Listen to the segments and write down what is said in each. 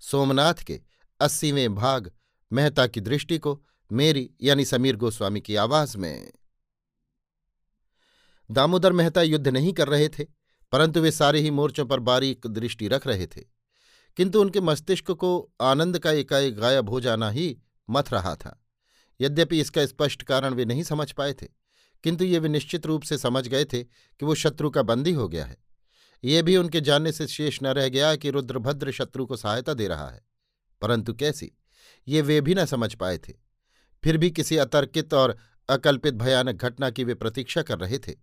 सोमनाथ के अस्सीवें भाग, मेहता की दृष्टि को मेरी यानी समीर गोस्वामी की आवाज़ में। दामोदर मेहता युद्ध नहीं कर रहे थे, परंतु वे सारे ही मोर्चों पर बारीक दृष्टि रख रहे थे। किंतु उनके मस्तिष्क को आनंद का एकाएक गायब हो जाना ही मथ रहा था। यद्यपि इसका स्पष्ट कारण वे नहीं समझ पाए थे, किंतु ये वे निश्चित रूप से समझ गए थे कि वो शत्रु का बंदी हो गया है। ये भी उनके जानने से शेष न रह गया कि रुद्रभद्र शत्रु को सहायता दे रहा है। परंतु कैसी? ये वे भी न समझ पाए थे। फिर भी किसी अतर्कित और अकल्पित भयानक घटना की वे प्रतीक्षा कर रहे थे।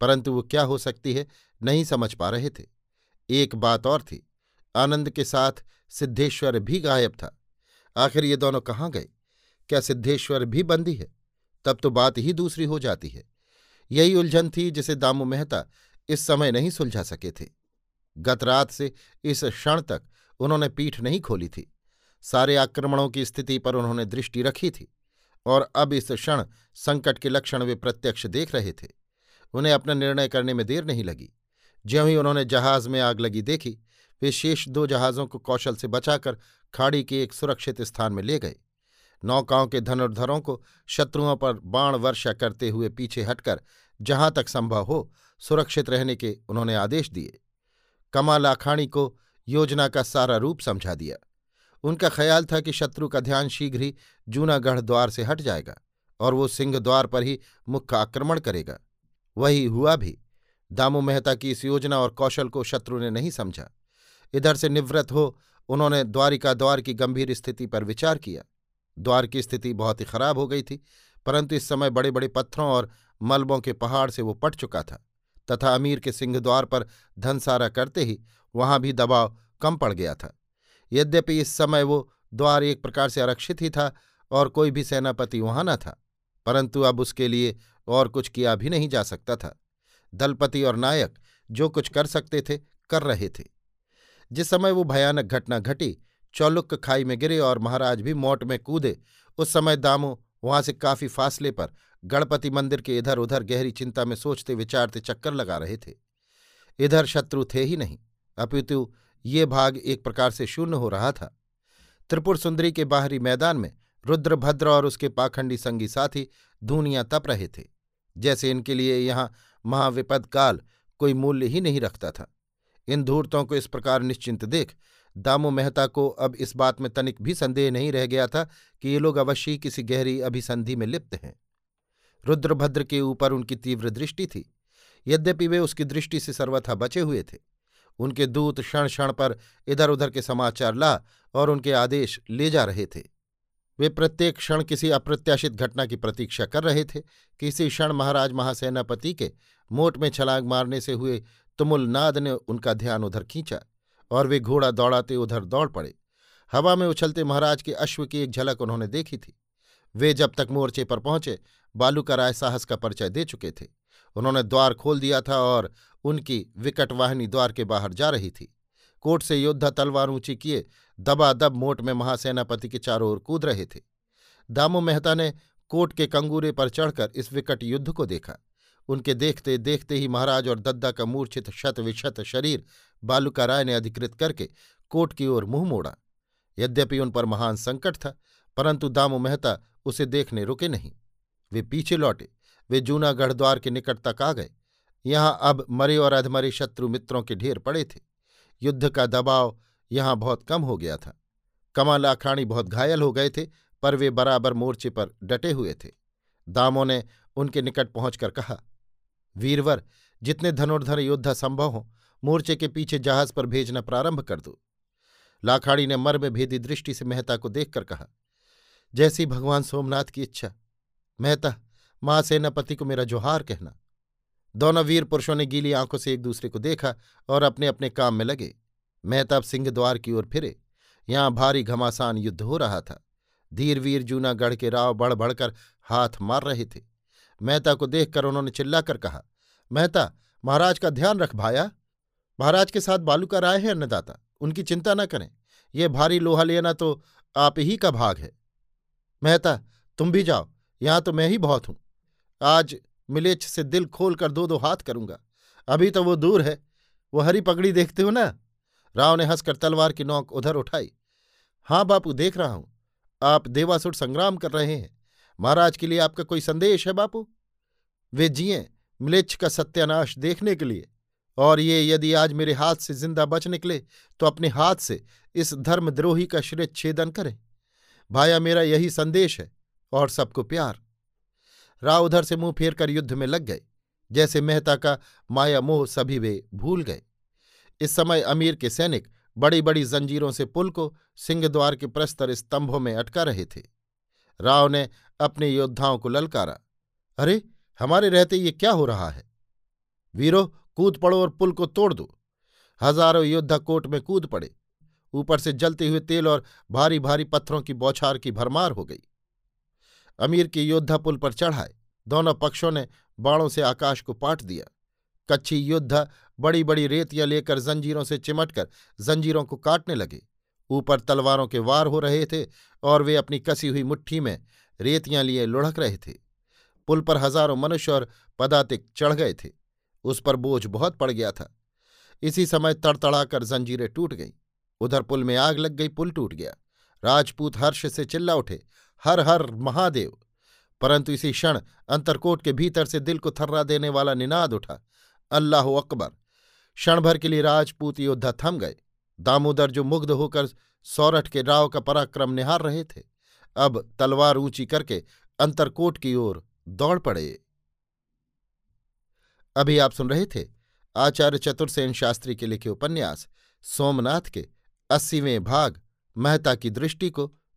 परंतु वो क्या हो सकती है, नहीं समझ पा रहे थे। एक बात और थी, आनंद के साथ सिद्धेश्वर भी गायब था। आखिर ये दोनों कहाँ गए? क्या सिद्धेश्वर भी बंदी है? तब तो बात ही दूसरी हो जाती है। यही उलझन थी जिसे दामू मेहता इस समय नहीं सुलझा सके थे। गत रात से इस क्षण तक उन्होंने पीठ नहीं खोली थी। सारे आक्रमणों की स्थिति पर उन्होंने दृष्टि रखी थी और अब इस क्षण संकट के लक्षण वे प्रत्यक्ष देख रहे थे। उन्हें अपना निर्णय करने में देर नहीं लगी। ज्यों ही उन्होंने जहाज़ में आग लगी देखी, वे शेष दो जहाज़ों को कौशल से बचाकर खाड़ी के एक सुरक्षित स्थान में ले गए। नौकाओं के धनुर्धरों को शत्रुओं पर बाण वर्षा करते हुए पीछे हटकर जहाँ तक संभव हो सुरक्षित रहने के उन्होंने आदेश दिए। कमाल आखाणी को योजना का सारा रूप समझा दिया। उनका ख्याल था कि शत्रु का ध्यान शीघ्र ही जूनागढ़ द्वार से हट जाएगा और वो सिंह द्वार पर ही मुख्य आक्रमण करेगा। वही हुआ भी। दामू मेहता की इस योजना और कौशल को शत्रु ने नहीं समझा। इधर से निवृत्त हो, उन्होंने द्वारिका द्वार की गंभीर स्थिति पर विचार किया। द्वार की स्थिति बहुत ही खराब हो गई थी, परंतु इस समय बड़े बड़े पत्थरों और मलबों के पहाड़ से वो पट चुका था। तथा अमीर के सिंहद्वार पर धनसारा करते ही वहाँ भी दबाव कम पड़ गया था। यद्यपि इस समय वो द्वार एक प्रकार से आरक्षित ही था और कोई भी सेनापति वहाँ न था, परंतु अब उसके लिए और कुछ किया भी नहीं जा सकता था। दलपति और नायक जो कुछ कर सकते थे, कर रहे थे। जिस समय वो भयानक घटना घटी, चौलुक खाई में गिरे और महाराज भी मोट में कूदे, उस समय दामो वहाँ से काफ़ी फासले पर गणपति मंदिर के इधर उधर गहरी चिंता में सोचते विचारते चक्कर लगा रहे थे। इधर शत्रु थे ही नहीं, अपितु ये भाग एक प्रकार से शून्य हो रहा था। त्रिपुर सुंदरी के बाहरी मैदान में रुद्रभद्र और उसके पाखंडी संगी साथी धूनियाँ तप रहे थे। जैसे इनके लिए यहाँ महाविपद काल कोई मूल्य ही नहीं रखता था। इन धूर्तों को इस प्रकार निश्चिंत देख दामो मेहता को अब इस बात में तनिक भी संदेह नहीं रह गया था कि ये लोग अवश्य किसी गहरी अभिसंधि में लिप्त हैं। रुद्रभद्र के ऊपर उनकी तीव्र दृष्टि थी। यद्यपि वे उसकी दृष्टि से सर्वथा बचे हुए थे, उनके दूत क्षण क्षण पर इधर उधर के समाचार ला और उनके आदेश ले जा रहे थे। वे प्रत्येक क्षण किसी अप्रत्याशित घटना की प्रतीक्षा कर रहे थे कि इसी क्षण महाराज महासेनापति के मोट में छलांग मारने से हुए तुमुल नाद ने उनका ध्यान उधर खींचा और वे घोड़ा दौड़ाते उधर दौड़ पड़े। हवा में उछलते महाराज के अश्व की एक झलक उन्होंने देखी थी। वे जब तक मोर्चे पर पहुँचे बालू का राय साहस का परिचय दे चुके थे। उन्होंने द्वार खोल दिया था और उनकी विकट वाहिनी द्वार के बाहर जा रही थी। कोट से योद्धा तलवार ऊँची किए दबादब मोट में महासेनापति के चारों ओर कूद रहे थे। दामो मेहता ने कोट के कंगूरे पर चढ़कर इस विकट युद्ध को देखा। उनके देखते देखते ही महाराज और दद्दा का मूर्छित शत विशत शरीर बालूका राय ने अधिकृत करके कोट की ओर मुँह मोड़ा। यद्यपि उन पर महान संकट था, परंतु दामो मेहता उसे देखने रुके नहीं। वे पीछे लौटे। वे जूनागढ़ द्वार के निकट तक आ गए। यहाँ अब मरे और अधमरे शत्रु मित्रों के ढेर पड़े थे। युद्ध का दबाव यहाँ बहुत कम हो गया था। कमल आखाणी बहुत घायल हो गए थे, पर वे बराबर मोर्चे पर डटे हुए थे। दामों ने उनके निकट पहुंचकर कहा, वीरवर, जितने धनुर्धर योद्धा संभव हों, मोर्चे के पीछे जहाज़ पर भेजना प्रारंभ कर दो। लाखाड़ी ने मर्म भेदी दृष्टि से मेहता को देखकर कहा, जैसी भगवान सोमनाथ की इच्छा मेहता, माँ सेनापति को मेरा जोहार कहना। दोनों वीर पुरुषों ने गीली आँखों से एक दूसरे को देखा और अपने अपने काम में लगे। मेहताब सिंह द्वार की ओर फिरे। यहाँ भारी घमासान युद्ध हो रहा था। धीर वीर जूनागढ़ के राव बढ़ बढ़कर हाथ मार रहे थे। मेहता को देखकर उन्होंने चिल्लाकर कहा, मेहता, महाराज का ध्यान रख भाया। महाराज के साथ बालूका राय है, अन्नदाता। उनकी चिंता न करें। यह भारी लोहा लेना तो आप ही का भाग है। मेहता, तुम भी जाओ। यहाँ तो मैं ही बहुत हूँ। आज मिलेच्छ से दिल खोल कर दो दो हाथ करूँगा। अभी तो वो दूर है। वो हरी पगड़ी देखते हो ना? राव ने हंसकर तलवार की नोक उधर उठाई। हाँ बापू, देख रहा हूँ। आप देवासुर संग्राम कर रहे हैं। महाराज के लिए आपका कोई संदेश है बापू? वे जिये मिलेच्छ का सत्यानाश देखने के लिए। और ये यदि आज मेरे हाथ से ज़िंदा बच निकले तो अपने हाथ से इस धर्मद्रोही का श्रेत छेदन करें। भाया, मेरा यही संदेश है। और सबको प्यार। राव उधर से मुँह फेर कर युद्ध में लग गए, जैसे मेहता का माया मोह सभी वे भूल गए। इस समय अमीर के सैनिक बड़ी बड़ी जंजीरों से पुल को सिंहद्वार के प्रस्तर स्तंभों में अटका रहे थे। राव ने अपने योद्धाओं को ललकारा, अरे, हमारे रहते ये क्या हो रहा है? वीरो, कूद पड़ो और पुल को तोड़ दो। हज़ारों योद्धा कोट में कूद पड़े। ऊपर से जलते हुए तेल और भारी भारी पत्थरों की बौछार की भरमार हो गई। अमीर के योद्धा पुल पर चढ़ाए। दोनों पक्षों ने बाणों से आकाश को पाट दिया। कच्छी योद्धा बड़ी बड़ी रेतियाँ लेकर जंजीरों से चिमटकर जंजीरों को काटने लगे। ऊपर तलवारों के वार हो रहे थे और वे अपनी कसी हुई मुट्ठी में रेतियाँ लिए लुढ़क रहे थे। पुल पर हज़ारों मनुष्य और पदातिक चढ़ गए थे। उस पर बोझ बहुत पड़ गया था। इसी समय तड़तड़ाकर जंजीरें टूट गईं। उधर पुल में आग लग गई, पुल टूट गया। राजपूत हर्ष से चिल्ला उठे। हर हर महादेव। परंतु इसी क्षण अंतरकोट के भीतर से दिल को थर्रा देने वाला निनाद उठा। अल्लाह अकबर। क्षण भर के लिए राजपूत योद्धा थम गए। दामोदर जो मुग्ध होकर सौरठ के राव का पराक्रम निहार रहे थे, अब तलवार ऊँची करके अंतरकोट की ओर दौड़ पड़े। अभी आप सुन रहे थे आचार्य चतुर्सेन शास्त्री के लिखे उपन्यास, सोमनाथ के अस्सीवें भाग, महता की दृष्टि को